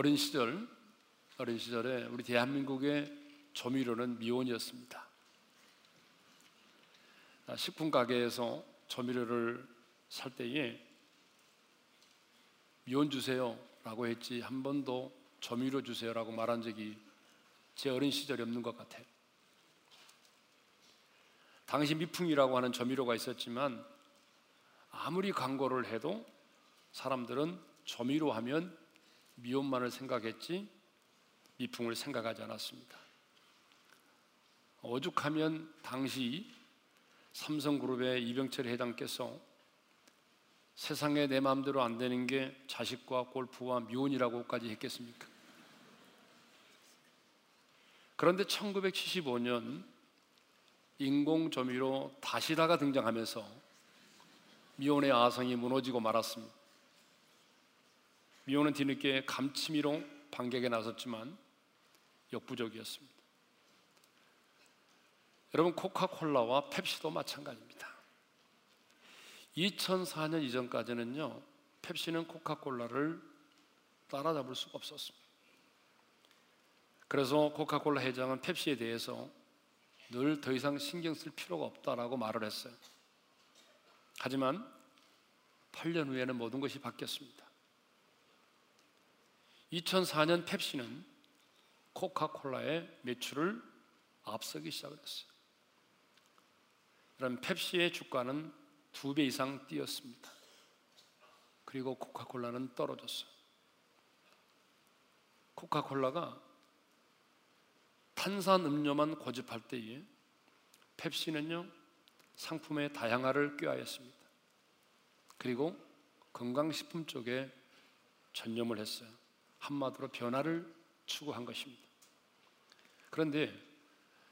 어린 시절 어린 시절에 우리 대한민국의 조미료는 미원이었습니다. 아, 식품 가게에서 조미료를 살 때에 미원 주세요라고 했지 한 번도 조미료 주세요라고 말한 적이 제 어린 시절이 없는 것 같아요. 당시 미풍이라고 하는 조미료가 있었지만 아무리 광고를 해도 사람들은 조미료 하면 미원만을 생각했지 미풍을 생각하지 않았습니다. 오죽하면 당시 삼성그룹의 이병철 회장께서 세상에 내 마음대로 안 되는 게 자식과 골프와 미혼이라고까지 했겠습니까? 그런데 1975년 인공조미료 다시다가 등장하면서 미혼의 아성이 무너지고 말았습니다. 미혼은 뒤늦게 감치미로 반격에 나섰지만 역부족이었습니다. 여러분 코카콜라와 펩시도 마찬가지입니다. 2004년 이전까지는요, 펩시는 코카콜라를 따라잡을 수가 없었습니다. 그래서 코카콜라 회장은 펩시에 대해서 늘 더 이상 신경 쓸 필요가 없다라고 말을 했어요. 하지만 8년 후에는 모든 것이 바뀌었습니다. 2004년 펩시는 코카콜라의 매출을 앞서기 시작했어요. 그럼 펩시의 주가는 두 배 이상 뛰었습니다. 그리고 코카콜라는 떨어졌어요. 코카콜라가 탄산 음료만 고집할 때에 펩시는요 상품의 다양화를 꾀하였습니다. 그리고 건강식품 쪽에 전념을 했어요. 한마디로 변화를 추구한 것입니다. 그런데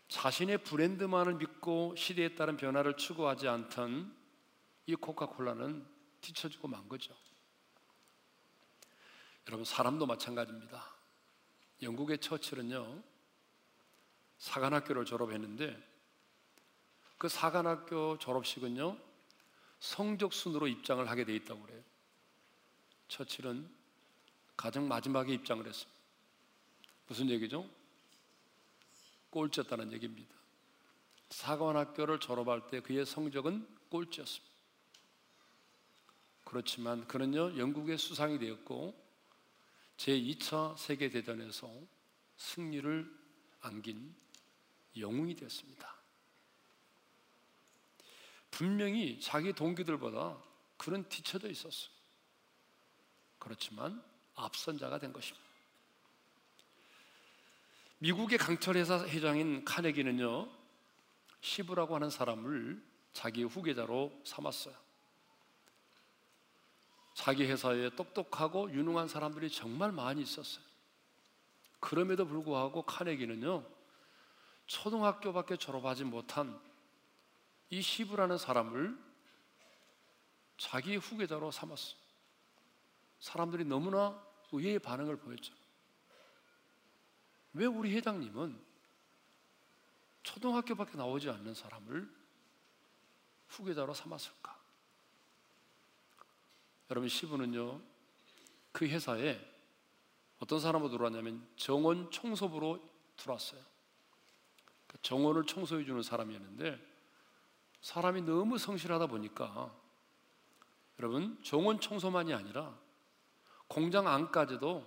자신의 브랜드만을 믿고 시대에 따른 변화를 추구하지 않던 이 코카콜라는 뒤처지고 만 거죠. 여러분, 사람도 마찬가지입니다. 영국의 처칠은요, 사관학교를 졸업했는데, 그 사관학교 졸업식은요, 성적 순으로 입장을 하게 돼 있다고 그래요. 처칠은 가장 마지막에 입장을 했습니다. 무슨 얘기죠? 꼴찌였다는 얘기입니다. 사관학교를 졸업할 때 그의 성적은 꼴찌였습니다. 그렇지만 그는요, 영국의 수상이 되었고, 제2차 세계대전에서 승리를 안긴 영웅이 되었습니다. 분명히 자기 동기들보다 그는 뒤쳐져 있었어요. 그렇지만 앞선 자가 된 것입니다. 미국의 강철회사 회장인 카네기는요, 시부라고 하는 사람을 자기 후계자로 삼았어요. 자기 회사에 똑똑하고 유능한 사람들이 정말 많이 있었어요. 그럼에도 불구하고 카네기는요, 초등학교밖에 졸업하지 못한 이 시부라는 사람을 자기 후계자로 삼았어요. 사람들이 너무나 의외의 반응을 보였죠. 왜 우리 회장님은 초등학교밖에 나오지 않는 사람을 후계자로 삼았을까? 여러분 시부는요 그 회사에 어떤 사람으로 들어왔냐면 정원 청소부로 들어왔어요. 그 정원을 청소해 주는 사람이었는데 사람이 너무 성실하다 보니까 여러분 정원 청소만이 아니라 공장 안까지도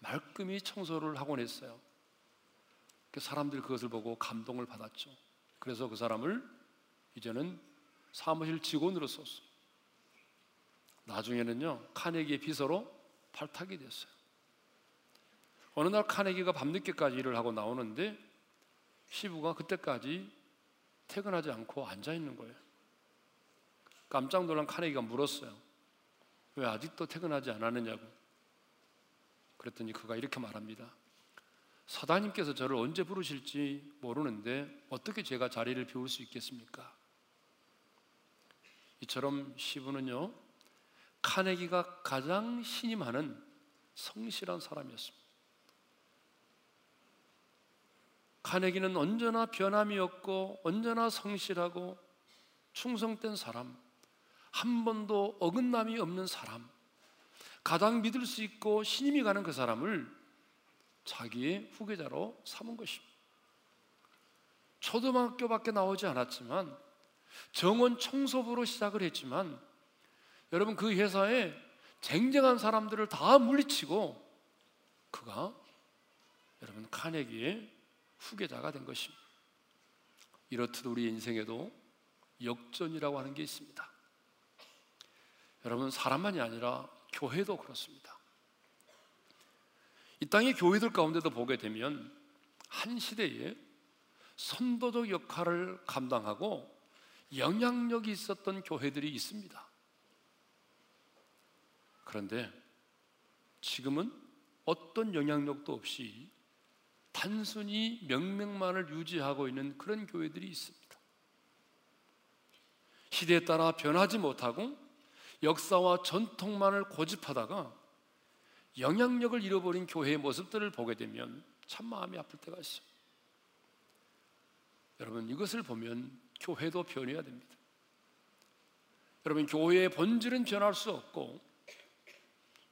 말끔히 청소를 하곤 했어요. 사람들이 그것을 보고 감동을 받았죠. 그래서 그 사람을 이제는 사무실 직원으로 썼어요. 나중에는요, 카네기의 비서로 발탁이 됐어요. 어느 날 카네기가 밤늦게까지 일을 하고 나오는데 시부가 그때까지 퇴근하지 않고 앉아 있는 거예요. 깜짝 놀란 카네기가 물었어요. 왜 아직도 퇴근하지 않았느냐고. 그랬더니 그가 이렇게 말합니다. 사장님께서 저를 언제 부르실지 모르는데 어떻게 제가 자리를 비울 수 있겠습니까? 이처럼 시부는요, 카네기가 가장 신임하는 성실한 사람이었습니다. 카네기는 언제나 변함이 없고 언제나 성실하고 충성된 사람, 한 번도 어긋남이 없는 사람, 가장 믿을 수 있고 신임이 가는 그 사람을 자기의 후계자로 삼은 것입니다. 초등학교밖에 나오지 않았지만 정원 청소부로 시작을 했지만 여러분 그 회사에 쟁쟁한 사람들을 다 물리치고 그가 여러분 카네기의 후계자가 된 것입니다. 이렇듯 우리 인생에도 역전이라고 하는 게 있습니다. 여러분 사람만이 아니라 교회도 그렇습니다. 이 땅의 교회들 가운데도 보게 되면 한 시대에 선도적 역할을 감당하고 영향력이 있었던 교회들이 있습니다. 그런데 지금은 어떤 영향력도 없이 단순히 명맥만을 유지하고 있는 그런 교회들이 있습니다. 시대에 따라 변하지 못하고 역사와 전통만을 고집하다가 영향력을 잃어버린 교회의 모습들을 보게 되면 참 마음이 아플 때가 있어요. 여러분 이것을 보면 교회도 변해야 됩니다. 여러분 교회의 본질은 변할 수 없고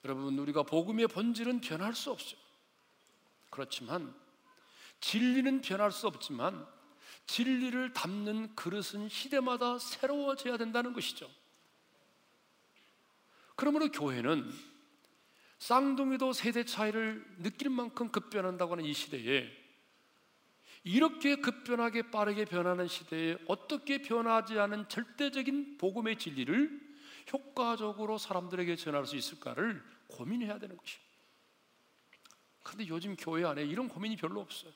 여러분 우리가 복음의 본질은 변할 수 없어요. 그렇지만 진리는 변할 수 없지만 진리를 담는 그릇은 시대마다 새로워져야 된다는 것이죠. 그러므로 교회는 쌍둥이도 세대 차이를 느낄 만큼 급변한다고 하는 이 시대에 이렇게 급변하게 빠르게 변하는 시대에 어떻게 변하지 않은 절대적인 복음의 진리를 효과적으로 사람들에게 전할 수 있을까를 고민해야 되는 것입니다. 그런데 요즘 교회 안에 이런 고민이 별로 없어요.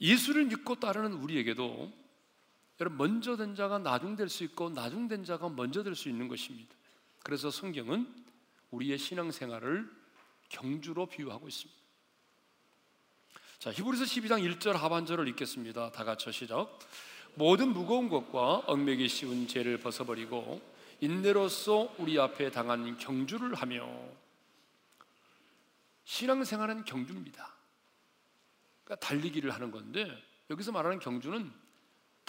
예수를 믿고 따르는 우리에게도 여러분 먼저 된 자가 나중 될 수 있고 나중 된 자가 먼저 될 수 있는 것입니다. 그래서 성경은 우리의 신앙 생활을 경주로 비유하고 있습니다. 자, 히브리서 12장 1절 하반절을 읽겠습니다. 다 같이 시작. 모든 무거운 것과 얽매기 쉬운 죄를 벗어버리고 인내로서 우리 앞에 당한 경주를 하며 신앙생활은 경주입니다. 그러니까 달리기를 하는 건데 여기서 말하는 경주는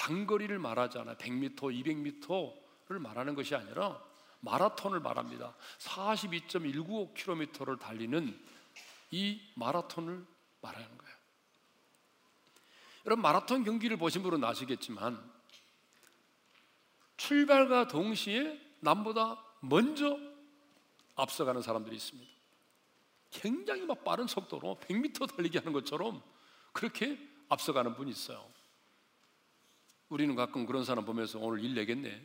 단거리를 말하지 않아 100m, 200m를 말하는 것이 아니라 마라톤을 말합니다. 42.195km를 달리는 이 마라톤을 말하는 거예요. 여러분 마라톤 경기를 보신 분은 아시겠지만 출발과 동시에 남보다 먼저 앞서가는 사람들이 있습니다. 굉장히 막 빠른 속도로 100m 달리기 하는 것처럼 그렇게 앞서가는 분이 있어요. 우리는 가끔 그런 사람 보면서 오늘 일 내겠네.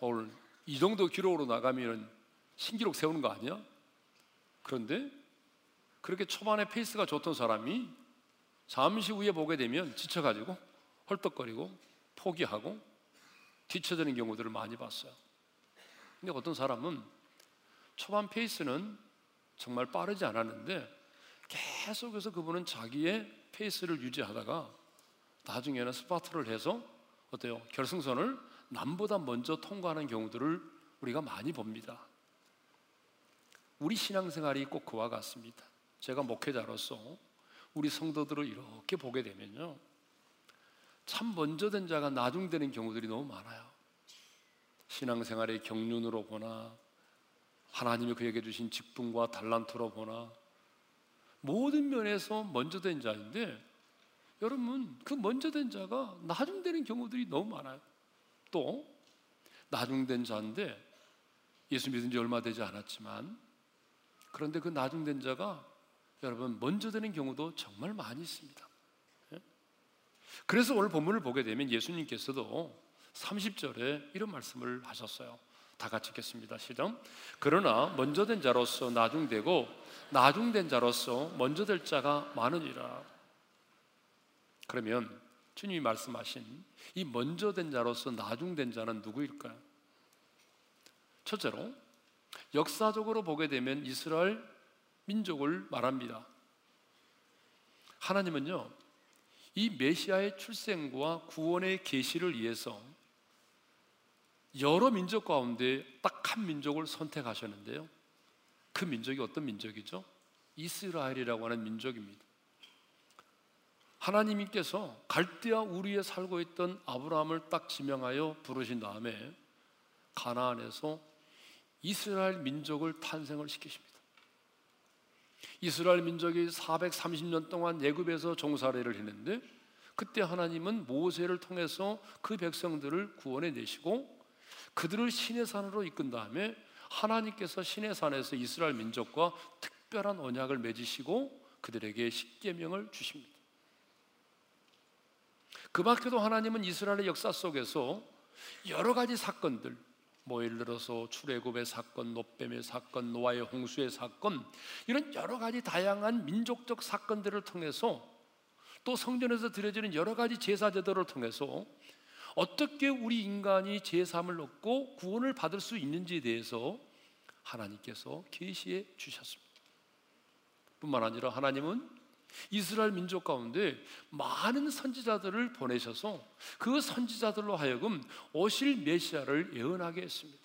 오늘 이 정도 기록으로 나가면 신기록 세우는 거 아니야? 그런데 그렇게 초반에 페이스가 좋던 사람이 잠시 후에 보게 되면 지쳐가지고 헐떡거리고 포기하고 뒤쳐지는 경우들을 많이 봤어요. 근데 어떤 사람은 초반 페이스는 정말 빠르지 않았는데 계속해서 그분은 자기의 페이스를 유지하다가 나중에는 스퍼트를 해서 어때요? 결승선을 남보다 먼저 통과하는 경우들을 우리가 많이 봅니다. 우리 신앙생활이 꼭 그와 같습니다. 제가 목회자로서 우리 성도들을 이렇게 보게 되면요. 참 먼저 된 자가 나중 되는 경우들이 너무 많아요. 신앙생활의 경륜으로 보나 하나님이 그에게 주신 직분과 달란트로 보나 모든 면에서 먼저 된 자인데 여러분 그 먼저 된 자가 나중 되는 경우들이 너무 많아요. 또 나중 된 자인데 예수 믿은 지 얼마 되지 않았지만 그런데 그 나중 된 자가 여러분 먼저 되는 경우도 정말 많이 있습니다. 예? 그래서 오늘 본문을 보게 되면 예수님께서도 30절에 이런 말씀을 하셨어요. 다 같이 읽겠습니다. 시작. 그러나 먼저 된 자로서 나중되고 나중된 자로서 먼저 될 자가 많으니라. 그러면 주님이 말씀하신 이 먼저 된 자로서 나중 된 자는 누구일까요? 첫째로 역사적으로 보게 되면 이스라엘 민족을 말합니다. 하나님은요, 이 메시아의 출생과 구원의 계시를 위해서 여러 민족 가운데 딱 한 민족을 선택하셨는데요. 그 민족이 어떤 민족이죠? 이스라엘이라고 하는 민족입니다. 하나님께서 갈대아 우리에 살고 있던 아브라함을 딱 지명하여 부르신 다음에 가나안에서 이스라엘 민족을 탄생을 시키십니다. 이스라엘 민족이 430년 동안 예굽에서 종살이를 했는데 그때 하나님은 모세를 통해서 그 백성들을 구원해 내시고 그들을 신의 산으로 이끈 다음에 하나님께서 신의 산에서 이스라엘 민족과 특별한 언약을 맺으시고 그들에게 십계명을 주십니다. 그 밖에도 하나님은 이스라엘의 역사 속에서 여러 가지 사건들 뭐 예를 들어서 출애굽의 사건, 노뱀의 사건, 노아의 홍수의 사건 이런 여러 가지 다양한 민족적 사건들을 통해서 또 성전에서 드려지는 여러 가지 제사 제도를 통해서 어떻게 우리 인간이 제삼을 얻고 구원을 받을 수 있는지에 대해서 하나님께서 계시해 주셨습니다. 뿐만 아니라 하나님은 이스라엘 민족 가운데 많은 선지자들을 보내셔서 그 선지자들로 하여금 오실 메시아를 예언하게 했습니다.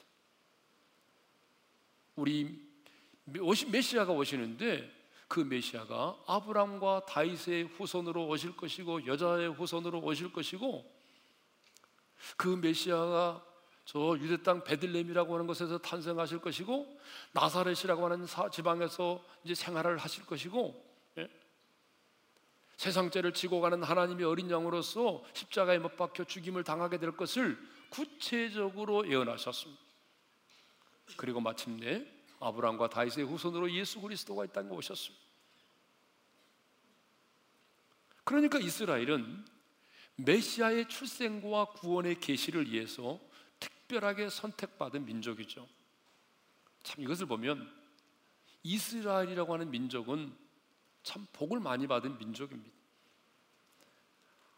우리 메시아가 오시는데 그 메시아가 아브람과 다윗의 후손으로 오실 것이고 여자의 후손으로 오실 것이고 그 메시아가 저 유대 땅 베들렘이라고 하는 곳에서 탄생하실 것이고 나사렛이라고 하는 지방에서 이제 생활을 하실 것이고 세상죄를 지고 가는 하나님의 어린 양으로서 십자가에 못 박혀 죽임을 당하게 될 것을 구체적으로 예언하셨습니다. 그리고 마침내 아브라함과 다윗의 후손으로 예수 그리스도가 이 땅에 오셨습니다. 그러니까 이스라엘은 메시아의 출생과 구원의 계시를 위해서 특별하게 선택받은 민족이죠. 참 이것을 보면 이스라엘이라고 하는 민족은 참 복을 많이 받은 민족입니다.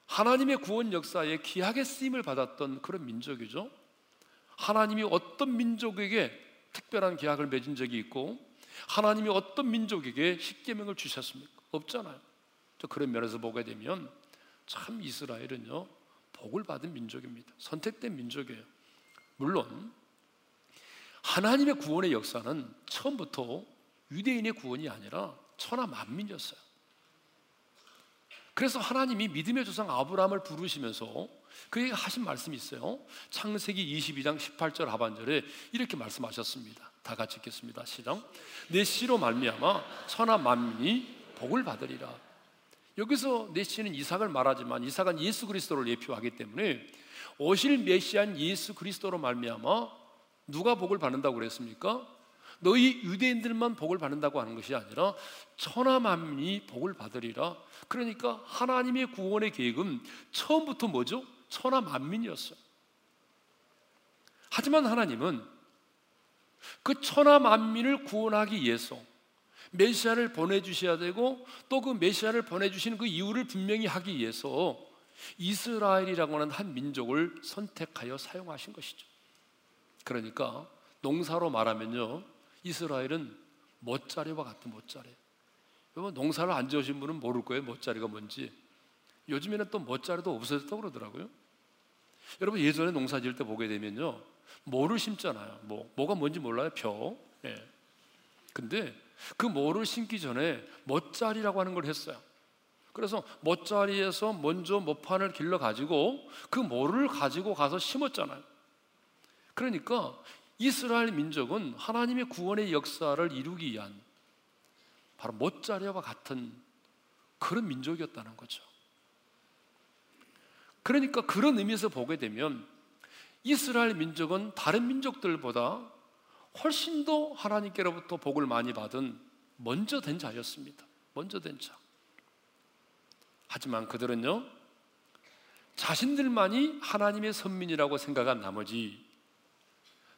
하나님의 구원 역사에 귀하게 쓰임을 받았던 그런 민족이죠. 하나님이 어떤 민족에게 특별한 계약을 맺은 적이 있고 하나님이 어떤 민족에게 십계명을 주셨습니까? 없잖아요. 그런 면에서 보게 되면 참 이스라엘은요 복을 받은 민족입니다. 선택된 민족이에요. 물론 하나님의 구원의 역사는 처음부터 유대인의 구원이 아니라 천하 만민이었어요. 그래서 하나님이 믿음의 조상 아브라함을 부르시면서 그에게 하신 말씀이 있어요. 창세기 22장 18절 하반절에 이렇게 말씀하셨습니다. 다 같이 읽겠습니다. 시작. 내 씨로 말미암아 천하 만민이 복을 받으리라. 여기서 내 씨는 이삭을 말하지만 이삭은 예수 그리스도를 예표하기 때문에 오실 메시안 예수 그리스도로 말미암아 누가 복을 받는다고 그랬습니까? 너희 유대인들만 복을 받는다고 하는 것이 아니라 천하 만민이 복을 받으리라. 그러니까 하나님의 구원의 계획은 처음부터 뭐죠? 천하 만민이었어요. 하지만 하나님은 그 천하 만민을 구원하기 위해서 메시아를 보내주셔야 되고 또 그 메시아를 보내주시는 그 이유를 분명히 하기 위해서 이스라엘이라고 하는 한 민족을 선택하여 사용하신 것이죠. 그러니까 농사로 말하면요. 이스라엘은 멋자리와 같은 멋자리. 여러분 농사를 안 지으신 분은 모를 거예요. 멋자리가 뭔지. 요즘에는 또 멋자리도 없어졌다고 그러더라고요. 여러분 예전에 농사 지을 때 보게 되면요. 모를 심잖아요. 뭐, 뭐가 뭔지 몰라요. 벼. 예. 근데 그 모를 심기 전에 멋자리라고 하는 걸 했어요. 그래서 멋자리에서 먼저 모판을 길러 가지고 그 모를 가지고 가서 심었잖아요. 그러니까 이스라엘 민족은 하나님의 구원의 역사를 이루기 위한 바로 못자리와 같은 그런 민족이었다는 거죠. 그러니까 그런 의미에서 보게 되면 이스라엘 민족은 다른 민족들보다 훨씬 더 하나님께로부터 복을 많이 받은 먼저 된 자였습니다. 먼저 된 자. 하지만 그들은요, 자신들만이 하나님의 선민이라고 생각한 나머지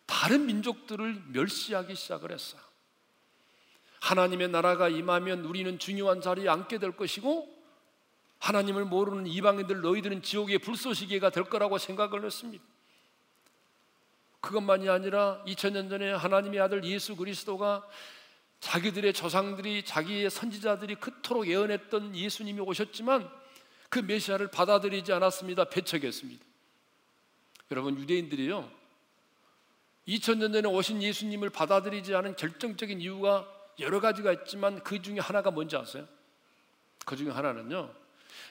다른 민족들을 멸시하기 시작을 했어요. 하나님의 나라가 임하면 우리는 중요한 자리에 앉게 될 것이고 하나님을 모르는 이방인들 너희들은 지옥의 불쏘시개가 될 거라고 생각을 했습니다. 그것만이 아니라 2000년 전에 하나님의 아들 예수 그리스도가 자기들의 조상들이 자기의 선지자들이 그토록 예언했던 예수님이 오셨지만 그 메시아를 받아들이지 않았습니다. 배척했습니다. 여러분 유대인들이요 2000년 전에 오신 예수님을 받아들이지 않은 결정적인 이유가 여러 가지가 있지만 그 중에 하나가 뭔지 아세요? 그 중에 하나는요.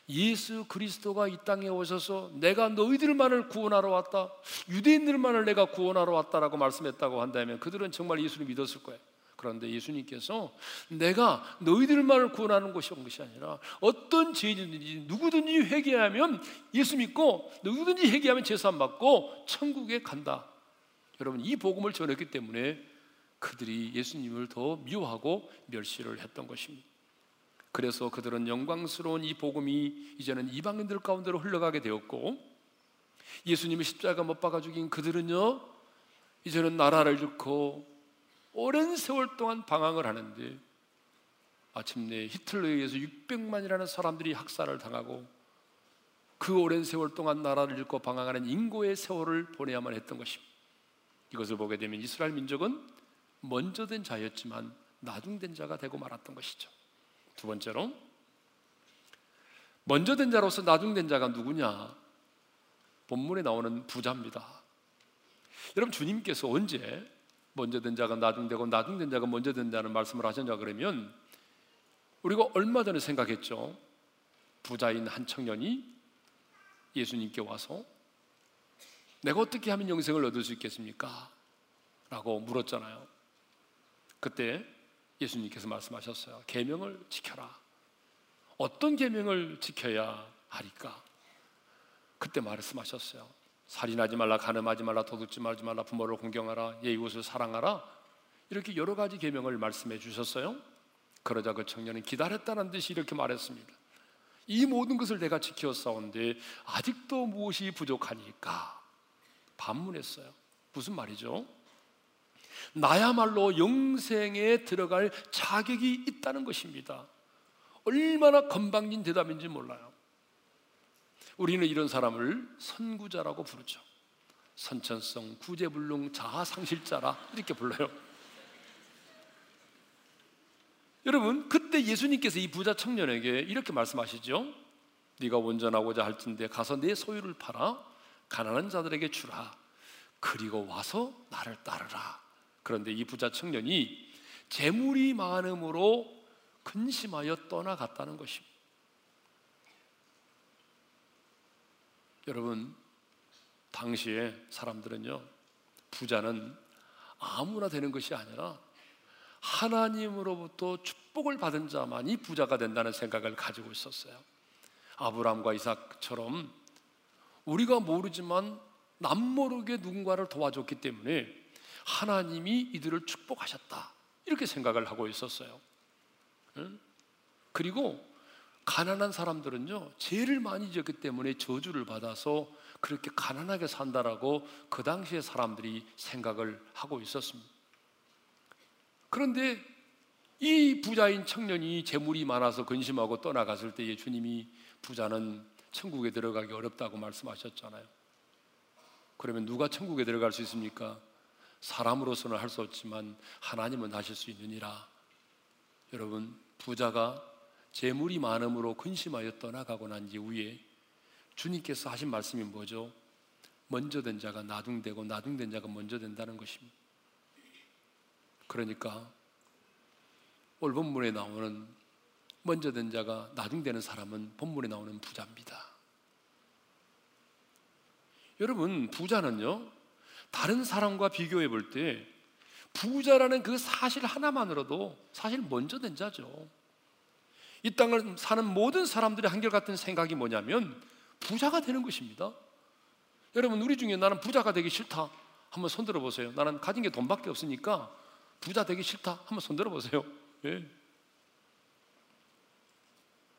예수 그리스도가 이 땅에 오셔서 내가 너희들만을 구원하러 왔다. 유대인들만을 내가 구원하러 왔다라고 말씀했다고 한다면 그들은 정말 예수를 믿었을 거예요. 그런데 예수님께서 내가 너희들만을 구원하는 것이 온 것이 아니라 어떤 죄인든지 누구든지 회개하면 예수 믿고 누구든지 회개하면 제사함 받고 천국에 간다. 여러분 이 복음을 전했기 때문에 그들이 예수님을 더 미워하고 멸시를 했던 것입니다. 그래서 그들은 영광스러운 이 복음이 이제는 이방인들 가운데로 흘러가게 되었고 예수님이 십자가 못 박아 죽인 그들은요 이제는 나라를 잃고 오랜 세월 동안 방황을 하는데 아침내 히틀러에 의해서 600만이라는 사람들이 학살을 당하고 그 오랜 세월 동안 나라를 잃고 방황하는 인고의 세월을 보내야만 했던 것입니다. 이것을 보게 되면 이스라엘 민족은 먼저 된 자였지만 나중된 자가 되고 말았던 것이죠. 두 번째로 먼저 된 자로서 나중된 자가 누구냐? 본문에 나오는 부자입니다. 여러분 주님께서 언제 먼저 된 자가 나중되고 나중된 자가 먼저 된다는 말씀을 하셨냐 그러면 우리가 얼마 전에 생각했죠. 부자인 한 청년이 예수님께 와서 내가 어떻게 하면 영생을 얻을 수 있겠습니까? 라고 물었잖아요. 그때 예수님께서 말씀하셨어요. 계명을 지켜라. 어떤 계명을 지켜야 하리까? 그때 말씀하셨어요. 살인하지 말라, 간음하지 말라, 도둑질 말지 말라, 부모를 공경하라, 예 이웃을 사랑하라. 이렇게 여러 가지 계명을 말씀해 주셨어요. 그러자 그 청년은 기다렸다는 듯이 이렇게 말했습니다. 이 모든 것을 내가 지켰사온데 아직도 무엇이 부족하니까 반문했어요. 무슨 말이죠? 나야말로 영생에 들어갈 자격이 있다는 것입니다. 얼마나 건방진 대답인지 몰라요. 우리는 이런 사람을 선구자라고 부르죠. 선천성, 구제불능, 자아상실자라 이렇게 불러요. 여러분, 그때 예수님께서 이 부자 청년에게 이렇게 말씀하시죠. 네가 원전하고자 할진대 가서 내 소유를 팔아 가난한 자들에게 주라. 그리고 와서 나를 따르라. 그런데 이 부자 청년이 재물이 많음으로 근심하여 떠나갔다는 것입니다. 여러분, 당시에 사람들은요, 부자는 아무나 되는 것이 아니라 하나님으로부터 축복을 받은 자만이 부자가 된다는 생각을 가지고 있었어요. 아브라함과 이삭처럼 우리가 모르지만 남모르게 누군가를 도와줬기 때문에 하나님이 이들을 축복하셨다. 이렇게 생각을 하고 있었어요. 그리고 가난한 사람들은요, 죄를 많이 지었기 때문에 저주를 받아서 그렇게 가난하게 산다라고 그 당시에 사람들이 생각을 하고 있었습니다. 그런데 이 부자인 청년이 재물이 많아서 근심하고 떠나갔을 때에 주님이 부자는 천국에 들어가기 어렵다고 말씀하셨잖아요. 그러면 누가 천국에 들어갈 수 있습니까? 사람으로서는 할 수 없지만 하나님은 하실 수 있느니라. 여러분, 부자가 재물이 많음으로 근심하여 떠나가고 난 이후에 주님께서 하신 말씀이 뭐죠? 먼저 된 자가 나중되고 나중된 자가 먼저 된다는 것입니다. 그러니까 올 본문에 나오는 먼저 된 자가 나중 되는 사람은 본문에 나오는 부자입니다. 여러분, 부자는요, 다른 사람과 비교해 볼 때 부자라는 그 사실 하나만으로도 사실 먼저 된 자죠. 이 땅을 사는 모든 사람들의 한결같은 생각이 뭐냐면 부자가 되는 것입니다. 여러분, 우리 중에 나는 부자가 되기 싫다. 한번 손 들어 보세요. 나는 가진 게 돈밖에 없으니까 부자 되기 싫다. 한번 손 들어 보세요. 예.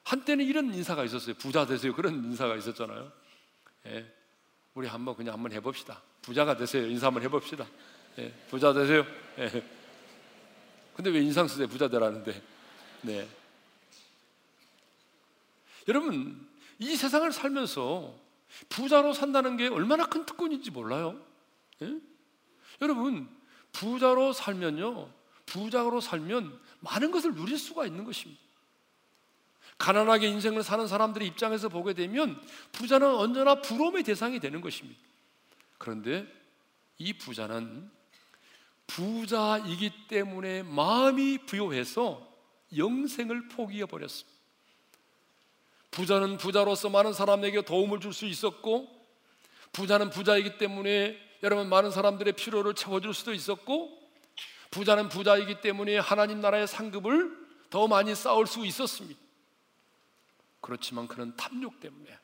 한때는 이런 인사가 있었어요. 부자 되세요. 그런 인사가 있었잖아요. 예. 우리 한번 그냥 한번 해봅시다. 부자가 되세요. 인사 한번 해봅시다. 예, 부자 되세요. 예. 근데 왜 인상 쓰세요? 부자 되라는데. 네. 여러분, 이 세상을 살면서 부자로 산다는 게 얼마나 큰 특권인지 몰라요? 예? 여러분, 부자로 살면요, 부자로 살면 많은 것을 누릴 수가 있는 것입니다. 가난하게 인생을 사는 사람들의 입장에서 보게 되면 부자는 언제나 부러움의 대상이 되는 것입니다. 그런데 이 부자는 부자이기 때문에 마음이 부요해서 영생을 포기해 버렸습니다. 부자는 부자로서 많은 사람에게 도움을 줄 수 있었고 부자는 부자이기 때문에 여러분 많은 사람들의 필요를 채워줄 수도 있었고 부자는 부자이기 때문에 하나님 나라의 상급을 더 많이 쌓을 수 있었습니다. 그렇지만 그는 탐욕 때문에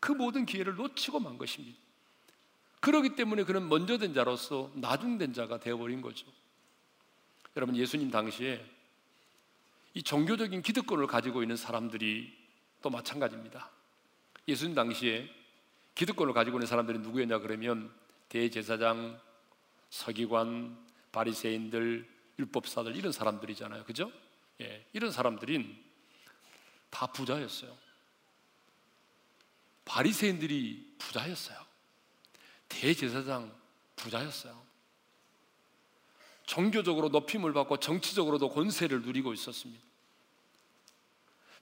그 모든 기회를 놓치고 만 것입니다. 그러기 때문에 그는 먼저 된 자로서 나중된 자가 되어버린 거죠. 여러분 예수님 당시에 이 종교적인 기득권을 가지고 있는 사람들이 또 마찬가지입니다. 예수님 당시에 기득권을 가지고 있는 사람들이 누구였냐 그러면 대제사장, 서기관, 바리새인들, 율법사들 이런 사람들이잖아요. 그죠? 예, 이런 사람들인 다 부자였어요. 바리새인들이 부자였어요. 대제사장 부자였어요. 종교적으로 높임을 받고 정치적으로도 권세를 누리고 있었습니다.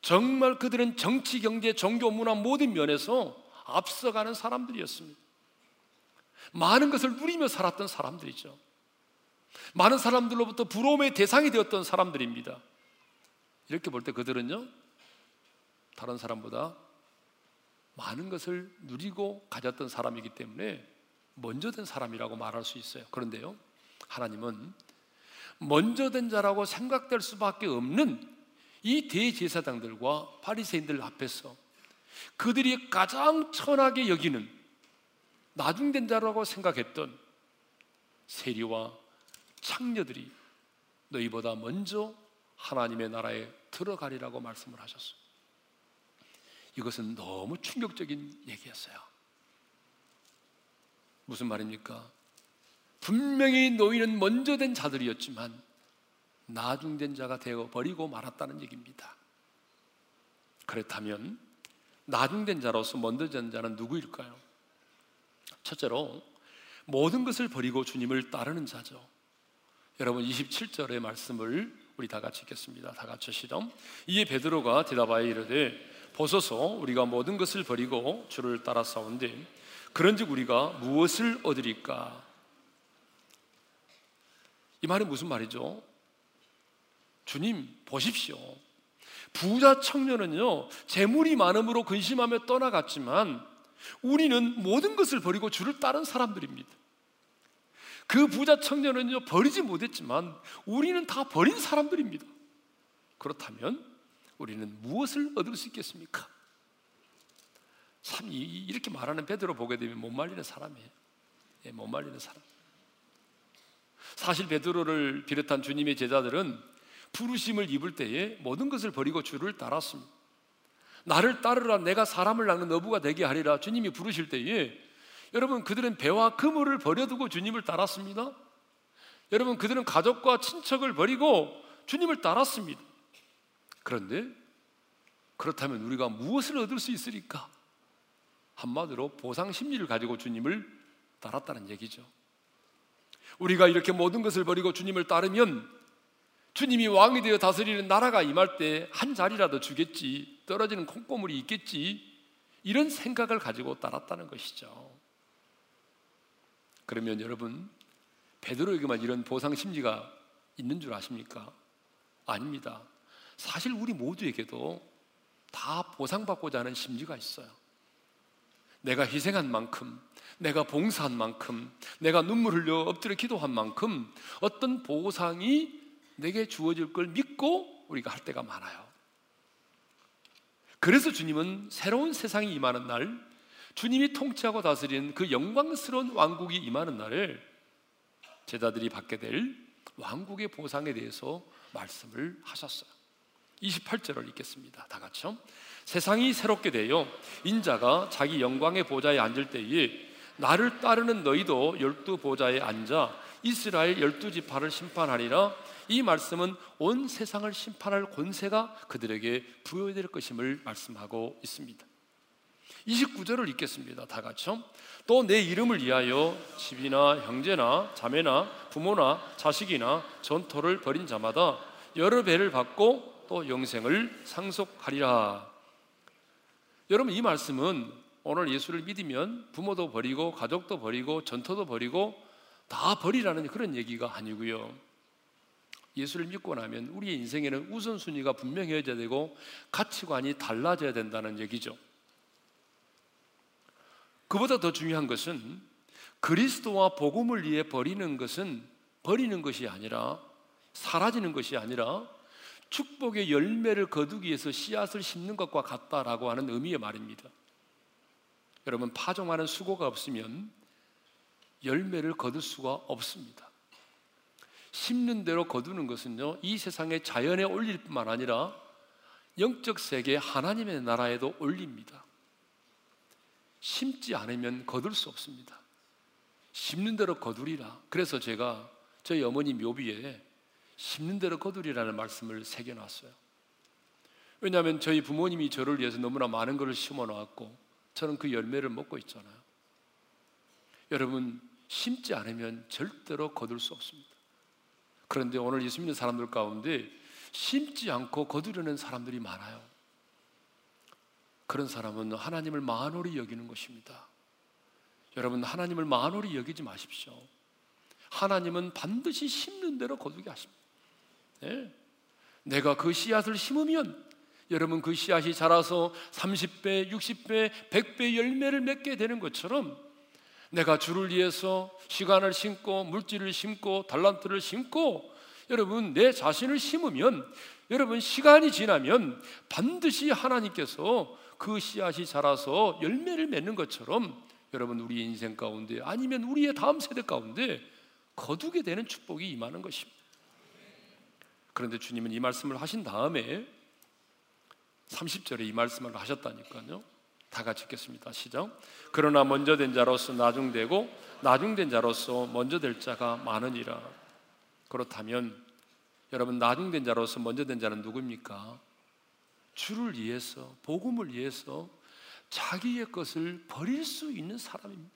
정말 그들은 정치, 경제, 종교, 문화 모든 면에서 앞서가는 사람들이었습니다. 많은 것을 누리며 살았던 사람들이죠. 많은 사람들로부터 부러움의 대상이 되었던 사람들입니다. 이렇게 볼 때 그들은요, 다른 사람보다 많은 것을 누리고 가졌던 사람이기 때문에 먼저 된 사람이라고 말할 수 있어요. 그런데요, 하나님은 먼저 된 자라고 생각될 수밖에 없는 이 대제사장들과 바리새인들 앞에서 그들이 가장 천하게 여기는 나중된 자라고 생각했던 세리와 창녀들이 너희보다 먼저 하나님의 나라에 들어가리라고 말씀을 하셨어요. 이것은 너무 충격적인 얘기였어요. 무슨 말입니까? 분명히 너희는 먼저 된 자들이었지만 나중된 자가 되어 버리고 말았다는 얘기입니다. 그렇다면 나중된 자로서 먼저 된 자는 누구일까요? 첫째로 모든 것을 버리고 주님을 따르는 자죠. 여러분 27절의 말씀을 우리 다 같이 읽겠습니다. 다 같이 시작. 이에 베드로가 대답하여 이르되 보소서 우리가 모든 것을 버리고 주를 따라 싸운데 그런즉 우리가 무엇을 얻으리까? 이 말이 무슨 말이죠? 주님 보십시오. 부자 청년은요 재물이 많음으로 근심하며 떠나갔지만 우리는 모든 것을 버리고 주를 따른 사람들입니다. 그 부자 청년은요 버리지 못했지만 우리는 다 버린 사람들입니다. 그렇다면 우리는 무엇을 얻을 수 있겠습니까? 참 이렇게 말하는 베드로 보게 되면 못 말리는 사람이에요. 예, 못 말리는 사람. 사실 베드로를 비롯한 주님의 제자들은 부르심을 입을 때에 모든 것을 버리고 주를 따랐습니다. 나를 따르라 내가 사람을 낳는 어부가 되게 하리라 주님이 부르실 때에 여러분 그들은 배와 그물을 버려두고 주님을 따랐습니다. 여러분 그들은 가족과 친척을 버리고 주님을 따랐습니다. 그런데 그렇다면 우리가 무엇을 얻을 수 있으리까? 한마디로 보상 심리를 가지고 주님을 따랐다는 얘기죠. 우리가 이렇게 모든 것을 버리고 주님을 따르면 주님이 왕이 되어 다스리는 나라가 임할 때 한 자리라도 주겠지, 떨어지는 콩고물이 있겠지, 이런 생각을 가지고 따랐다는 것이죠. 그러면 여러분, 베드로에게만 이런 보상 심리가 있는 줄 아십니까? 아닙니다. 사실 우리 모두에게도 다 보상받고자 하는 심리가 있어요. 내가 희생한 만큼, 내가 봉사한 만큼, 내가 눈물 흘려 엎드려 기도한 만큼 어떤 보상이 내게 주어질 걸 믿고 우리가 할 때가 많아요. 그래서 주님은 새로운 세상이 임하는 날, 주님이 통치하고 다스리는 그 영광스러운 왕국이 임하는 날에 제자들이 받게 될 왕국의 보상에 대해서 말씀을 하셨어요. 28절을 읽겠습니다. 다 같이요. 세상이 새롭게 되어 인자가 자기 영광의 보좌에 앉을 때에 나를 따르는 너희도 열두 보좌에 앉아 이스라엘 열두 지파를 심판하리라. 이 말씀은 온 세상을 심판할 권세가 그들에게 부여될 것임을 말씀하고 있습니다. 29절을 읽겠습니다. 다 같이요. 또 내 이름을 위하여 집이나 형제나 자매나 부모나 자식이나 전토를 벌인 자마다 여러 배를 받고 또 영생을 상속하리라. 여러분 이 말씀은 오늘 예수를 믿으면 부모도 버리고 가족도 버리고 전토도 버리고 다 버리라는 그런 얘기가 아니고요. 예수를 믿고 나면 우리의 인생에는 우선순위가 분명해져야 되고 가치관이 달라져야 된다는 얘기죠. 그보다 더 중요한 것은 그리스도와 복음을 위해 버리는 것은 버리는 것이 아니라 사라지는 것이 아니라 축복의 열매를 거두기 위해서 씨앗을 심는 것과 같다라고 하는 의미의 말입니다. 여러분 파종하는 수고가 없으면 열매를 거둘 수가 없습니다. 심는 대로 거두는 것은요, 이 세상의 자연에 올릴 뿐만 아니라 영적 세계 하나님의 나라에도 올립니다. 심지 않으면 거둘 수 없습니다. 심는 대로 거두리라. 그래서 제가 저희 어머니 묘비에 심는 대로 거두리라는 말씀을 새겨놨어요. 왜냐하면 저희 부모님이 저를 위해서 너무나 많은 것을 심어 놓았고 저는 그 열매를 먹고 있잖아요. 여러분 심지 않으면 절대로 거둘 수 없습니다. 그런데 오늘 예수 믿는 사람들 가운데 심지 않고 거두려는 사람들이 많아요. 그런 사람은 하나님을 만홀히 여기는 것입니다. 여러분 하나님을 만홀히 여기지 마십시오. 하나님은 반드시 심는 대로 거두게 하십니다. 네. 내가 그 씨앗을 심으면 여러분 그 씨앗이 자라서 30배, 60배, 100배 열매를 맺게 되는 것처럼 내가 주를 위해서 시간을 심고 물질을 심고 달란트를 심고 여러분 내 자신을 심으면 여러분 시간이 지나면 반드시 하나님께서 그 씨앗이 자라서 열매를 맺는 것처럼 여러분 우리 인생 가운데 아니면 우리의 다음 세대 가운데 거두게 되는 축복이 임하는 것입니다. 그런데 주님은 이 말씀을 하신 다음에 30절에 이 말씀을 하셨다니까요. 다 같이 읽겠습니다. 시작. 그러나 먼저 된 자로서 나중되고 나중된 자로서 먼저 될 자가 많으니라. 그렇다면 여러분 나중된 자로서 먼저 된 자는 누구입니까? 주를 위해서 복음을 위해서 자기의 것을 버릴 수 있는 사람입니다.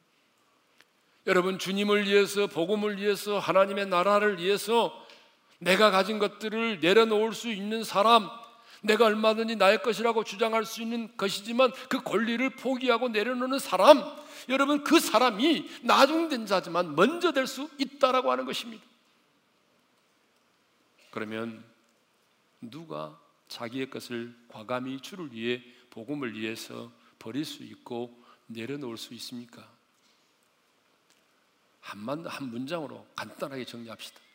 여러분 주님을 위해서 복음을 위해서 하나님의 나라를 위해서 내가 가진 것들을 내려놓을 수 있는 사람 내가 얼마든지 나의 것이라고 주장할 수 있는 것이지만 그 권리를 포기하고 내려놓는 사람, 여러분 그 사람이 나중된 자지만 먼저 될 수 있다라고 하는 것입니다. 그러면 누가 자기의 것을 과감히 주를 위해 복음을 위해서 버릴 수 있고 내려놓을 수 있습니까? 한만 한 문장으로 간단하게 정리합시다.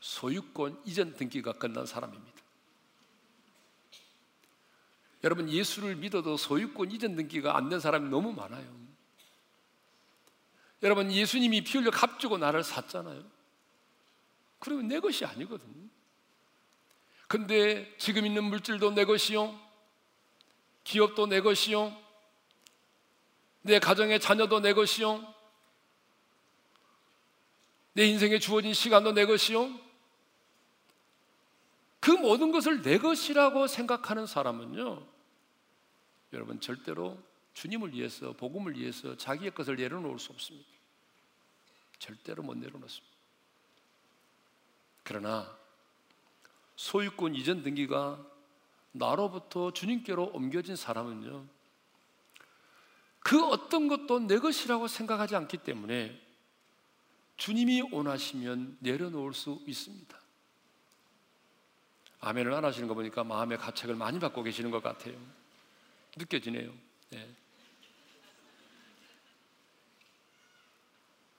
소유권 이전 등기가 끝난 사람입니다. 여러분 예수를 믿어도 소유권 이전 등기가 안 된 사람이 너무 많아요. 여러분 예수님이 피 흘려 값주고 나를 샀잖아요. 그러면 내 것이 아니거든. 근데 지금 있는 물질도 내 것이요. 기업도 내 것이요. 내 가정의 자녀도 내 것이요. 내 인생에 주어진 시간도 내 것이요. 그 모든 것을 내 것이라고 생각하는 사람은요. 여러분 절대로 주님을 위해서 복음을 위해서 자기의 것을 내려놓을 수 없습니다. 절대로 못 내려놓습니다. 그러나 소유권 이전 등기가 나로부터 주님께로 옮겨진 사람은요. 그 어떤 것도 내 것이라고 생각하지 않기 때문에 주님이 원하시면 내려놓을 수 있습니다. 아멘을 안 하시는 거 보니까 마음의 가책을 많이 받고 계시는 것 같아요. 느껴지네요. 네.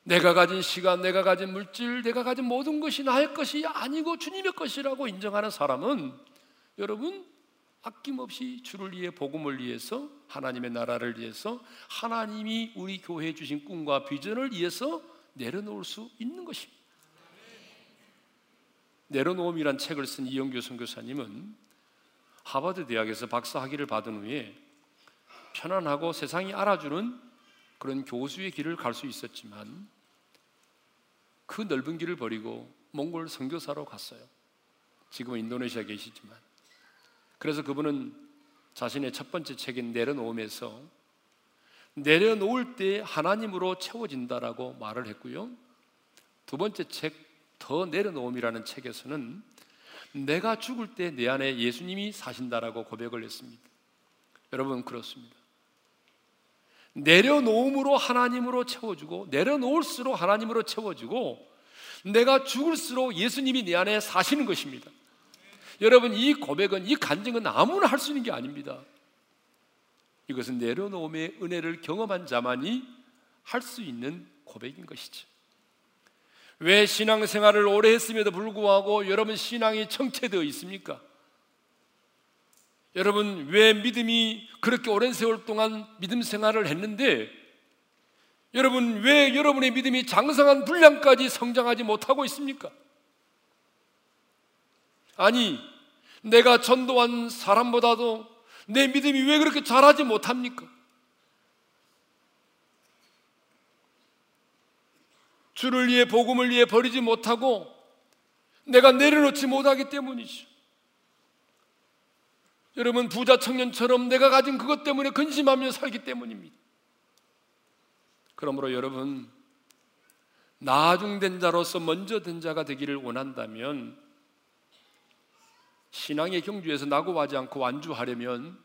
내가 가진 시간, 내가 가진 물질, 내가 가진 모든 것이 나의 것이 아니고 주님의 것이라고 인정하는 사람은 여러분 아낌없이 주를 위해 복음을 위해서 하나님의 나라를 위해서 하나님이 우리 교회에 주신 꿈과 비전을 위해서 내려놓을 수 있는 것입니다. 내려놓음이란 책을 쓴 이영규 선교사님은 하버드 대학에서 박사 학위를 받은 후에 편안하고 세상이 알아주는 그런 교수의 길을 갈 수 있었지만 그 넓은 길을 버리고 몽골 선교사로 갔어요. 지금은 인도네시아 계시지만 그래서 그분은 자신의 첫 번째 책인 내려놓음에서 내려놓을 때 하나님으로 채워진다라고 말을 했고요. 두 번째 책 더 내려놓음이라는 책에서는 내가 죽을 때 내 안에 예수님이 사신다라고 고백을 했습니다. 여러분 그렇습니다. 내려놓음으로 하나님으로 채워주고 내려놓을수록 하나님으로 채워주고 내가 죽을수록 예수님이 내 안에 사시는 것입니다. 여러분 이 고백은 이 간증은 아무나 할 수 있는 게 아닙니다. 이것은 내려놓음의 은혜를 경험한 자만이 할 수 있는 고백인 것이죠. 왜 신앙생활을 오래 했음에도 불구하고 여러분 신앙이 정체되어 있습니까? 여러분 왜 믿음이 그렇게 오랜 세월 동안 믿음 생활을 했는데 여러분 왜 여러분의 믿음이 장성한 분량까지 성장하지 못하고 있습니까? 아니 내가 전도한 사람보다도 내 믿음이 왜 그렇게 자라지 못합니까? 주를 위해 복음을 위해 버리지 못하고 내가 내려놓지 못하기 때문이죠. 여러분 부자 청년처럼 내가 가진 그것 때문에 근심하며 살기 때문입니다. 그러므로 여러분 나중된 자로서 먼저 된 자가 되기를 원한다면 신앙의 경주에서 낙오하지 않고 완주하려면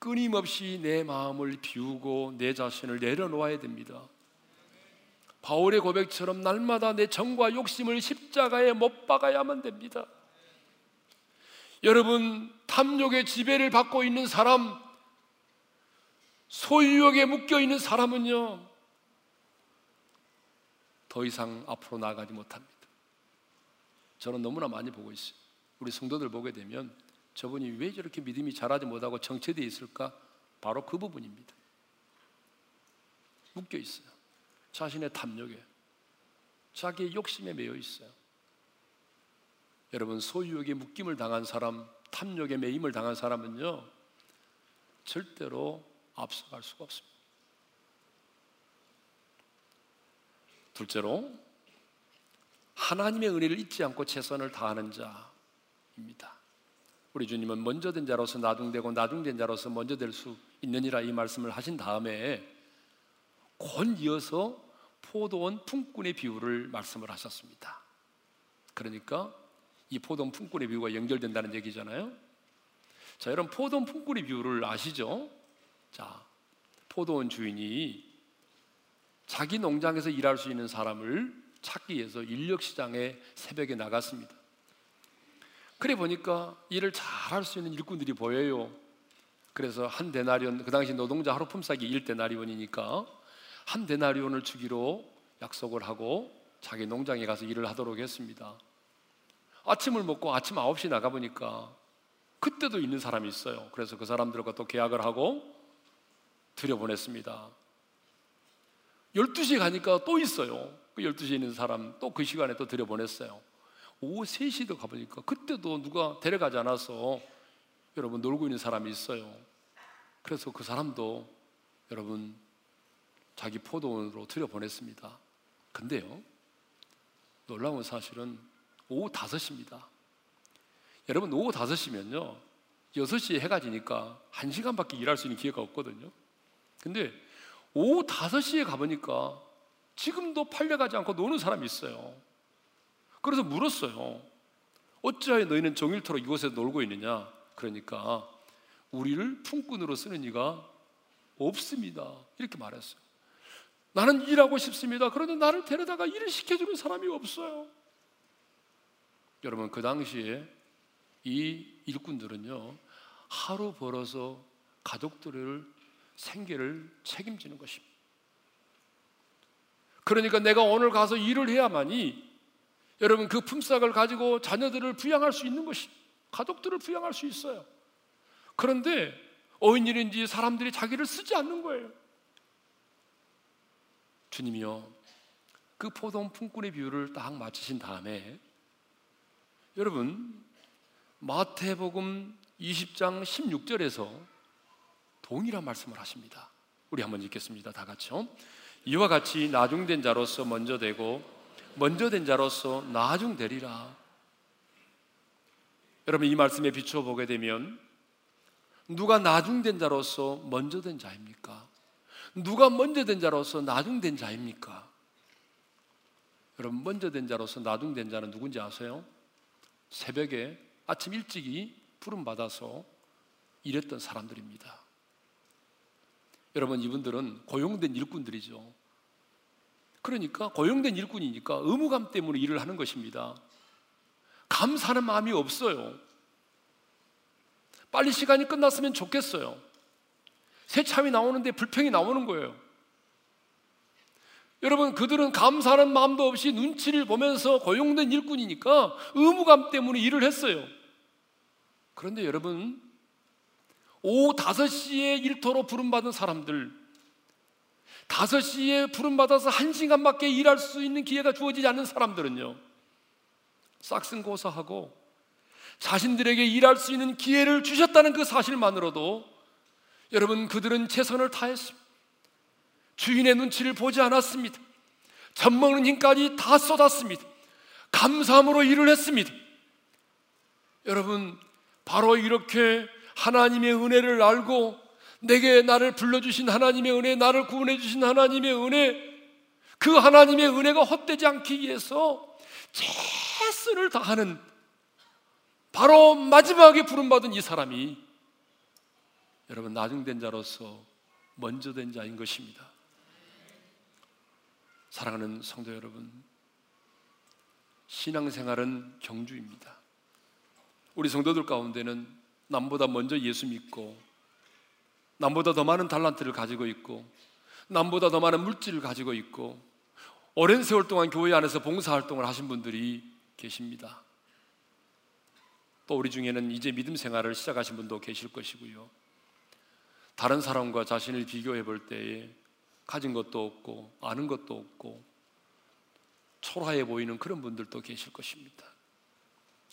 끊임없이 내 마음을 비우고 내 자신을 내려놓아야 됩니다. 바울의 고백처럼 날마다 내 정과 욕심을 십자가에 못 박아야만 됩니다. 여러분, 탐욕의 지배를 받고 있는 사람, 소유욕에 묶여 있는 사람은요, 더 이상 앞으로 나아가지 못합니다. 저는 너무나 많이 보고 있어요. 우리 성도들 보게 되면 저분이 왜 저렇게 믿음이 자라지 못하고 정체되어 있을까? 바로 그 부분입니다. 묶여 있어요. 자신의 탐욕에, 자기의 욕심에 매여 있어요. 여러분, 소유욕에 묶임을 당한 사람, 탐욕에 매임을 당한 사람은요, 절대로 앞서갈 수가 없습니다. 둘째로, 하나님의 은혜를 잊지 않고 최선을 다하는 자입니다. 우리 주님은 먼저 된 자로서 나중되고 나중된 자로서 먼저 될 수 있느니라 이 말씀을 하신 다음에 곧 이어서 포도원 품꾼의 비유를 말씀을 하셨습니다. 그러니까 이 포도원 품꾼의 비유가 연결된다는 얘기잖아요. 자, 여러분 포도원 품꾼의 비유를 아시죠? 자, 포도원 주인이 자기 농장에서 일할 수 있는 사람을 찾기 위해서 인력 시장에 새벽에 나갔습니다. 그래 보니까 일을 잘 할 수 있는 일꾼들이 보여요. 그래서 한 데나리온 그 당시 노동자 하루 품삯이 1데나리온이니까 한 데나리온을 주기로 약속을 하고 자기 농장에 가서 일을 하도록 했습니다. 아침을 먹고 아침 9시 나가 보니까 그때도 있는 사람이 있어요. 그래서 그 사람들과 또 계약을 하고 들여보냈습니다. 12시에 가니까 또 있어요. 그 12시에 있는 사람 또 그 시간에 또 들여보냈어요. 오후 3시도 가보니까 그때도 누가 데려가지 않아서 여러분 놀고 있는 사람이 있어요. 그래서 그 사람도 여러분 자기 포도원으로 들여보냈습니다. 근데요, 놀라운 사실은 오후 5시입니다. 여러분, 오후 5시면요, 6시에 해가 지니까 1시간밖에 일할 수 있는 기회가 없거든요. 근데 오후 5시에 가보니까 지금도 팔려가지 않고 노는 사람이 있어요. 그래서 물었어요. 어찌하여 너희는 종일토록 이곳에 놀고 있느냐? 그러니까 우리를 품꾼으로 쓰는 이가 없습니다. 이렇게 말했어요. 나는 일하고 싶습니다. 그런데 나를 데려다가 일을 시켜주는 사람이 없어요. 여러분, 그 당시에 이 일꾼들은요, 하루 벌어서 가족들을 생계를 책임지는 것입니다. 그러니까 내가 오늘 가서 일을 해야만이 여러분 그 품삯을 가지고 자녀들을 부양할 수 있는 것이 가족들을 부양할 수 있어요. 그런데 어인일인지 사람들이 자기를 쓰지 않는 거예요. 주님이요. 그 포도원 품꾼의 비유를 딱 마치신 다음에 여러분 마태복음 20장 16절에서 동일한 말씀을 하십니다. 우리 한번 읽겠습니다. 다 같이요. 이와 같이 나중된 자로서 먼저 되고 먼저 된 자로서 나중 되리라. 여러분 이 말씀에 비추어 보게 되면 누가 나중된 자로서 먼저 된 자입니까? 누가 먼저 된 자로서 나중된 자입니까? 여러분 먼저 된 자로서 나중된 자는 누군지 아세요? 새벽에 아침 일찍이 부름 받아서 일했던 사람들입니다. 여러분 이분들은 고용된 일꾼들이죠. 그러니까 고용된 일꾼이니까 의무감 때문에 일을 하는 것입니다. 감사하는 마음이 없어요. 빨리 시간이 끝났으면 좋겠어요. 새 참이 나오는데 불평이 나오는 거예요. 여러분, 그들은 감사하는 마음도 없이 눈치를 보면서 고용된 일꾼이니까 의무감 때문에 일을 했어요. 그런데 여러분, 오후 5시에 일터로 부름받은 사람들, 5시에 부름받아서 1시간밖에 일할 수 있는 기회가 주어지지 않는 사람들은요, 싹슨고사하고 자신들에게 일할 수 있는 기회를 주셨다는 그 사실만으로도 여러분, 그들은 최선을 다했습니다. 주인의 눈치를 보지 않았습니다. 젖먹는 힘까지 다 쏟았습니다. 감사함으로 일을 했습니다. 여러분, 바로 이렇게 하나님의 은혜를 알고 내게 나를 불러주신 하나님의 은혜, 나를 구원해 주신 하나님의 은혜, 그 하나님의 은혜가 헛되지 않기 위해서 최선을 다하는 바로 마지막에 부름받은 이 사람이 여러분 나중된 자로서 먼저 된 자인 것입니다. 사랑하는 성도 여러분, 신앙생활은 경주입니다. 우리 성도들 가운데는 남보다 먼저 예수 믿고, 남보다 더 많은 달란트를 가지고 있고, 남보다 더 많은 물질을 가지고 있고, 오랜 세월 동안 교회 안에서 봉사 활동을 하신 분들이 계십니다. 또 우리 중에는 이제 믿음 생활을 시작하신 분도 계실 것이고요. 다른 사람과 자신을 비교해 볼 때에 가진 것도 없고 아는 것도 없고 초라해 보이는 그런 분들도 계실 것입니다.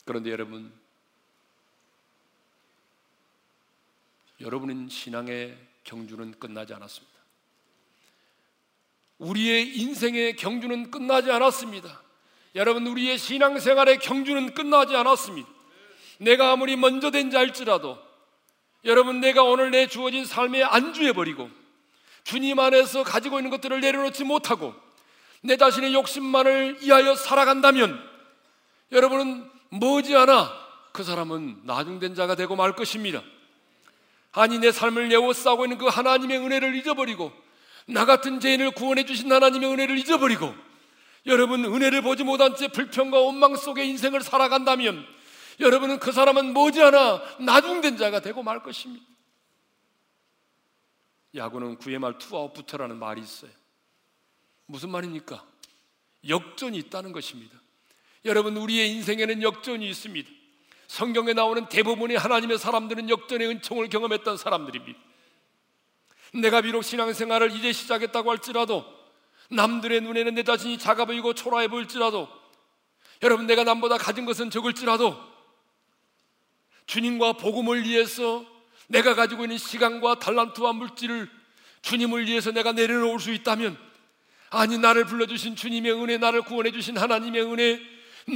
그런데 여러분, 여러분은 신앙의 경주는 끝나지 않았습니다. 우리의 인생의 경주는 끝나지 않았습니다. 여러분, 우리의 신앙생활의 경주는 끝나지 않았습니다. 내가 아무리 먼저 된 자일지라도 여러분, 내가 오늘 내 주어진 삶에 안주해버리고 주님 안에서 가지고 있는 것들을 내려놓지 못하고 내 자신의 욕심만을 위하여 살아간다면 여러분은 머지않아 그 사람은 나중된 자가 되고 말 것입니다. 아니 내 삶을 에워싸고 있는 그 하나님의 은혜를 잊어버리고 나 같은 죄인을 구원해 주신 하나님의 은혜를 잊어버리고 여러분 은혜를 보지 못한 채 불평과 원망 속에 인생을 살아간다면 여러분은 그 사람은 머지않아 나중된 자가 되고 말 것입니다. 야구는 구의 말 투아웃부터라는 말이 있어요. 무슨 말입니까? 역전이 있다는 것입니다. 여러분 우리의 인생에는 역전이 있습니다. 성경에 나오는 대부분의 하나님의 사람들은 역전의 은총을 경험했던 사람들입니다. 내가 비록 신앙생활을 이제 시작했다고 할지라도 남들의 눈에는 내 자신이 작아 보이고 초라해 보일지라도 여러분 내가 남보다 가진 것은 적을지라도 주님과 복음을 위해서 내가 가지고 있는 시간과 달란트와 물질을 주님을 위해서 내가 내려놓을 수 있다면 아니 나를 불러주신 주님의 은혜 나를 구원해 주신 하나님의 은혜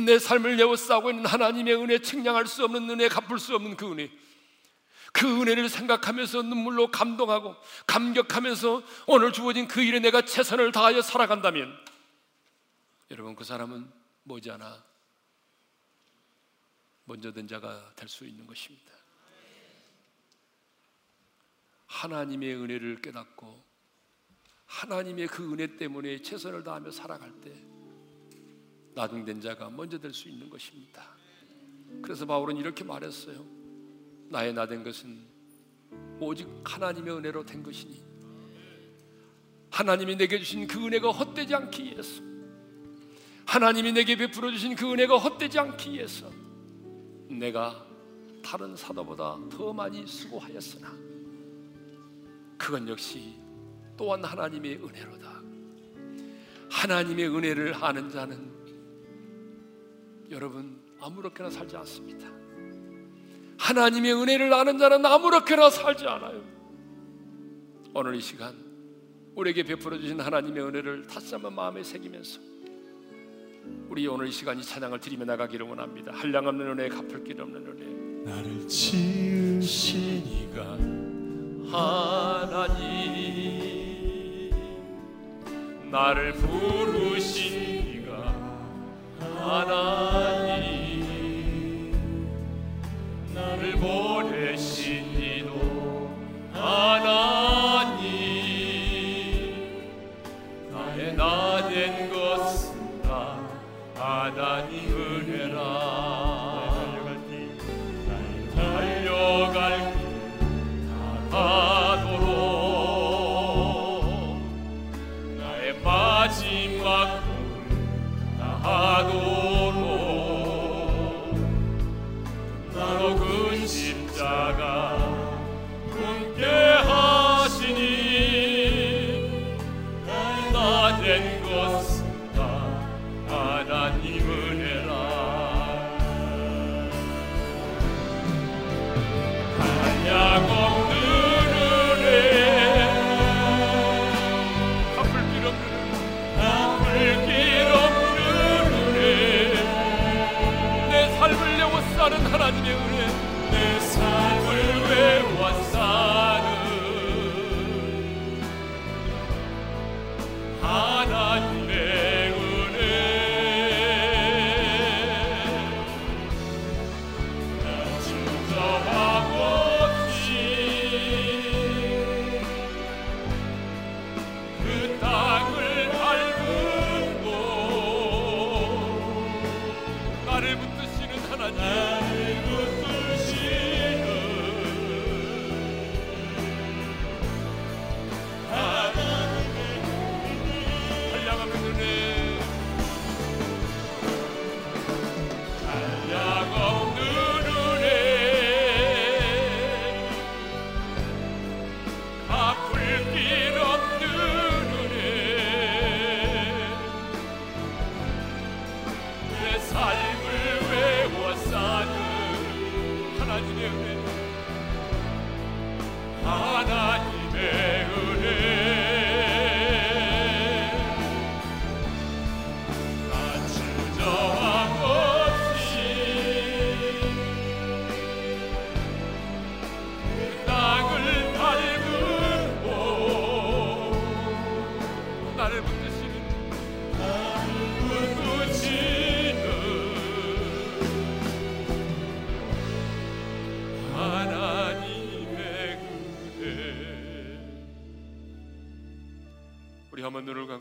내 삶을 내어싸고 있는 하나님의 은혜 측량할 수 없는 은혜 갚을 수 없는 그 은혜 그 은혜를 생각하면서 눈물로 감동하고 감격하면서 오늘 주어진 그 일에 내가 최선을 다하여 살아간다면 여러분 그 사람은 머지않아 먼저 된 자가 될 수 있는 것입니다. 하나님의 은혜를 깨닫고 하나님의 그 은혜 때문에 최선을 다하며 살아갈 때 나중된 자가 먼저 될 수 있는 것입니다. 그래서 바울은 이렇게 말했어요. 나의 나 된 것은 오직 하나님의 은혜로 된 것이니 하나님이 내게 주신 그 은혜가 헛되지 않기 위해서 하나님이 내게 베풀어 주신 그 은혜가 헛되지 않기 위해서 내가 다른 사도보다 더 많이 수고하였으나 그건 역시 또한 하나님의 은혜로다. 하나님의 은혜를 아는 자는 여러분 아무렇게나 살지 않습니다. 하나님의 은혜를 아는 자는 아무렇게나 살지 않아요. 오늘 이 시간 우리에게 베풀어 주신 하나님의 은혜를 다시 한번 마음에 새기면서 우리 오늘 이 시간 이 찬양을 드리며 나가기를 원합니다. 한량 없는 은혜, 갚을 길 없는 은혜. 나를 지으신 이가 하나님 나를 부르신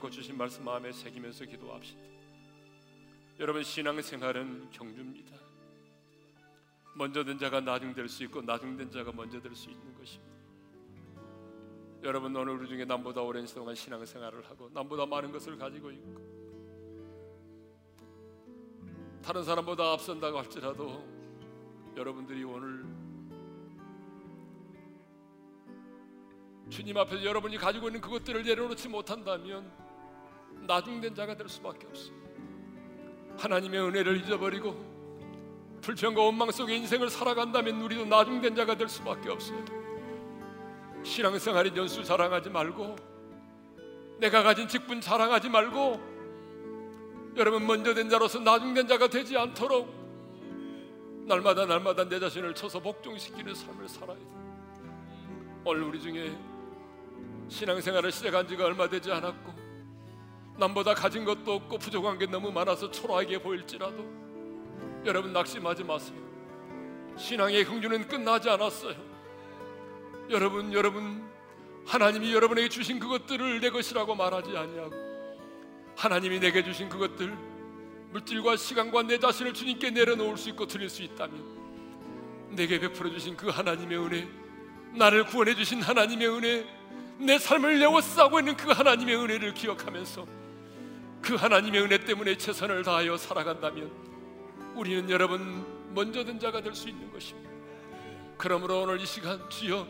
감고 주신 말씀 마음에 새기면서 기도합시다. 여러분 신앙생활은 경주입니다. 먼저 된 자가 나중 될 수 있고 나중 된 자가 먼저 될 수 있는 것입니다. 여러분 오늘 우리 중에 남보다 오랜 동안 신앙생활을 하고 남보다 많은 것을 가지고 있고 다른 사람보다 앞선다고 할지라도 여러분들이 오늘 주님 앞에서 여러분이 가지고 있는 그것들을 내려놓지 못한다면 나중된 자가 될 수밖에 없어요. 하나님의 은혜를 잊어버리고 불평과 원망 속에 인생을 살아간다면 우리도 나중된 자가 될 수밖에 없어요. 신앙생활의 연수 자랑하지 말고 내가 가진 직분 자랑하지 말고 여러분 먼저 된 자로서 나중된 자가 되지 않도록 날마다 날마다 내 자신을 쳐서 복종시키는 삶을 살아야 돼. 오늘 우리 중에 신앙생활을 시작한 지가 얼마 되지 않았고 남보다 가진 것도 없고 부족한 게 너무 많아서 초라하게 보일지라도 여러분 낙심하지 마세요. 신앙의 흥주는 끝나지 않았어요. 여러분 여러분 하나님이 여러분에게 주신 그것들을 내 것이라고 말하지 아니하고 하나님이 내게 주신 그것들 물질과 시간과 내 자신을 주님께 내려놓을 수 있고 드릴 수 있다면 내게 베풀어 주신 그 하나님의 은혜 나를 구원해 주신 하나님의 은혜 내 삶을 내워 싸고 있는 그 하나님의 은혜를 기억하면서 그 하나님의 은혜 때문에 최선을 다하여 살아간다면 우리는 여러분 먼저 된 자가 될 수 있는 것입니다. 그러므로 오늘 이 시간 주여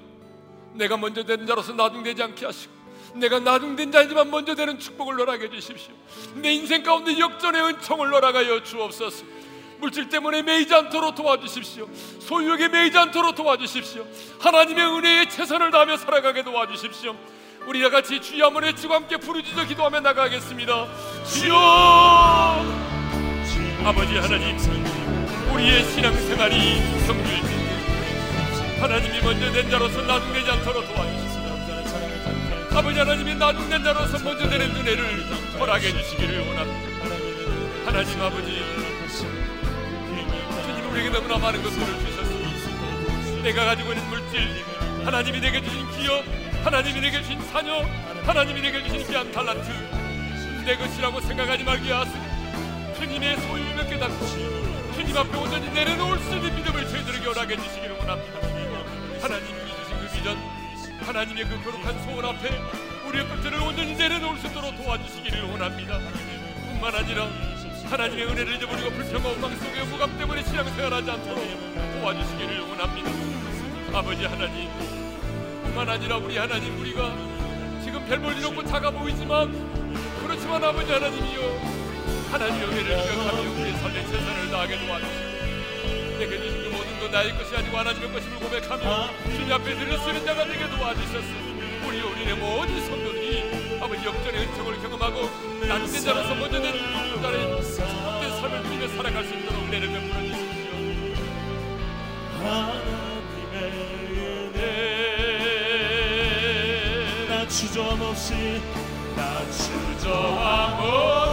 내가 먼저 된 자로서 나중되지 않게 하시고 내가 나중된 자이지만 먼저 되는 축복을 허락해 주십시오. 내 인생 가운데 역전의 은총을 허락하여 주옵소서. 물질 때문에 매이지 않도록 도와주십시오. 소유욕에 매이지 않도록 도와주십시오. 하나님의 은혜에 최선을 다하며 살아가게 도와주십시오. 우리가 같이 주여 한번 외치고 함께 부르짖어 기도하며 나가겠습니다. 주여 아버지 하나님 우리의 신앙생활이 성주입니다. 하나님이 먼저 된 자로서 나중되지 않도록 도와주십시오. 아버지 하나님이 나중된 자로서 먼저 되는 은혜를 허락해 주시기를 원합니다. 하나님 아버지 주님 우리에게 너무나 많은 것들을 주셨습니다. 내가 가지고 있는 물질, 하나님이 내게 주신 기업, 하나님이 내게 주신 사녀, 하나님이 내게 주신 귀한 탈란트, 내 것이라고 생각하지 말게 하시고 주님의 소유를 깨닫고 주님 앞에 온전히 내려놓을 수 있는 믿음을 저희들에게 허락해 주시기를 원합니다. 하나님이 주신 그 비전, 하나님의 그 거룩한 소원 앞에 우리의 것들을 온전히 내려놓을 수 있도록 도와주시기를 원합니다. 뿐만 아니라 하나님의 은혜를 잊어버리고 불평과 원망 속에 무감 때문에 신앙생활하지 않도록 도와주시기를 원합니다. 아버지 하나님 뿐만 아니라 우리 하나님 우리가 지금 별 볼일 없고 작아 보이지만 그렇지만 아버지 하나님이여 하나님의 은혜를 기억하며 우리의 삶의 최선을 다하게 도와주시고 내게 주신 그 모든 것 나의 것이 아니고 하나님의 것임을 고백하며 주님 앞에 수 있는 자가 되게 도와주셨으니 우리 우리의 모든 성도들이 아버지 역전의 은총을 경험하고 낮은 자로서 먼저 된 나의 참된 삶을 누리며 살아갈 수 있도록 은혜를 베풀어 주십시오. 하나님의 주저함 없이 나 주저함 없이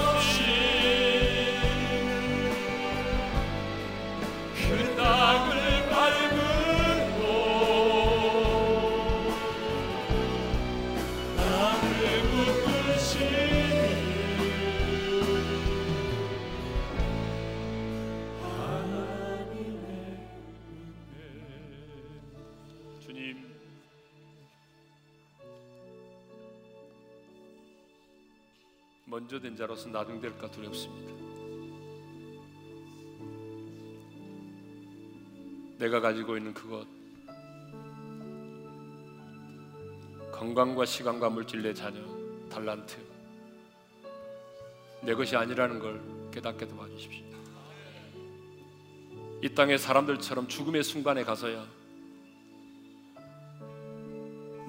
먼저 된 자로서 나중될까 두렵습니다. 내가 가지고 있는 그것 건강과 시간과 물질 내 자녀 달란트 내 것이 아니라는 걸 깨닫게 도와주십시오. 이 땅의 사람들처럼 죽음의 순간에 가서야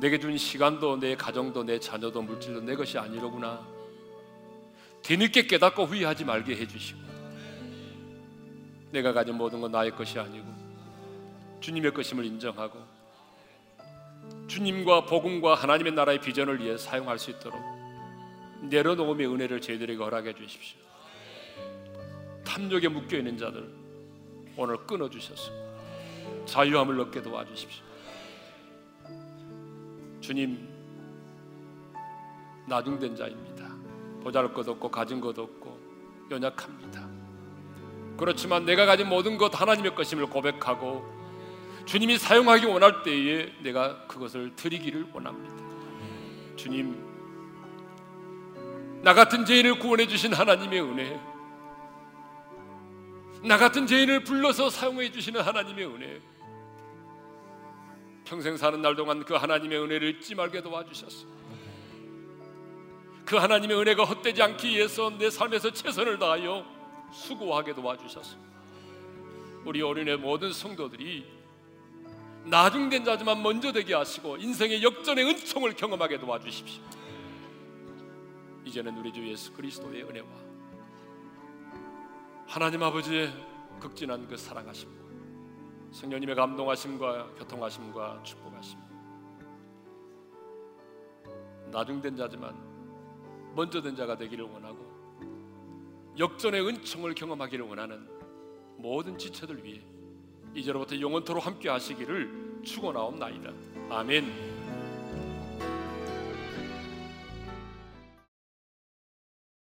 내게 준 시간도 내 가정도 내 자녀도 물질도 내 것이 아니로구나 뒤늦게 깨닫고 후회하지 말게 해주시고 내가 가진 모든 건 나의 것이 아니고 주님의 것임을 인정하고 주님과 복음과 하나님의 나라의 비전을 위해 사용할 수 있도록 내려놓음의 은혜를 저희들에게 허락해 주십시오. 탐욕에 묶여 있는 자들 오늘 끊어 주셔서 자유함을 얻게 도와주십시오. 주님 나중된 자입니다. 보잘 것 없고 가진 것 없고 연약합니다. 그렇지만 내가 가진 모든 것 하나님의 것임을 고백하고 주님이 사용하기 원할 때에 내가 그것을 드리기를 원합니다. 주님, 나 같은 죄인을 구원해 주신 하나님의 은혜, 나 같은 죄인을 불러서 사용해 주시는 하나님의 은혜, 평생 사는 날 동안 그 하나님의 은혜를 잊지 말게 도와주셨소. 그 하나님의 은혜가 헛되지 않기 위해서 내 삶에서 최선을 다하여 수고하게 도와주셨소. 우리 어린의 모든 성도들이 나중된 자지만 먼저 되게 하시고 인생의 역전의 은총을 경험하게 도와주십시오. 이제는 우리 주 예수 그리스도의 은혜와 하나님 아버지의 극진한 그 사랑하심과 성령님의 감동하심과 교통하심과 축복하심 나중된 자지만 먼저 된 자가 되기를 원하고 역전의 은총을 경험하기를 원하는 모든 지체들 위해 이제로부터 영원토록 함께 하시기를 축원하옵나이다. 아멘.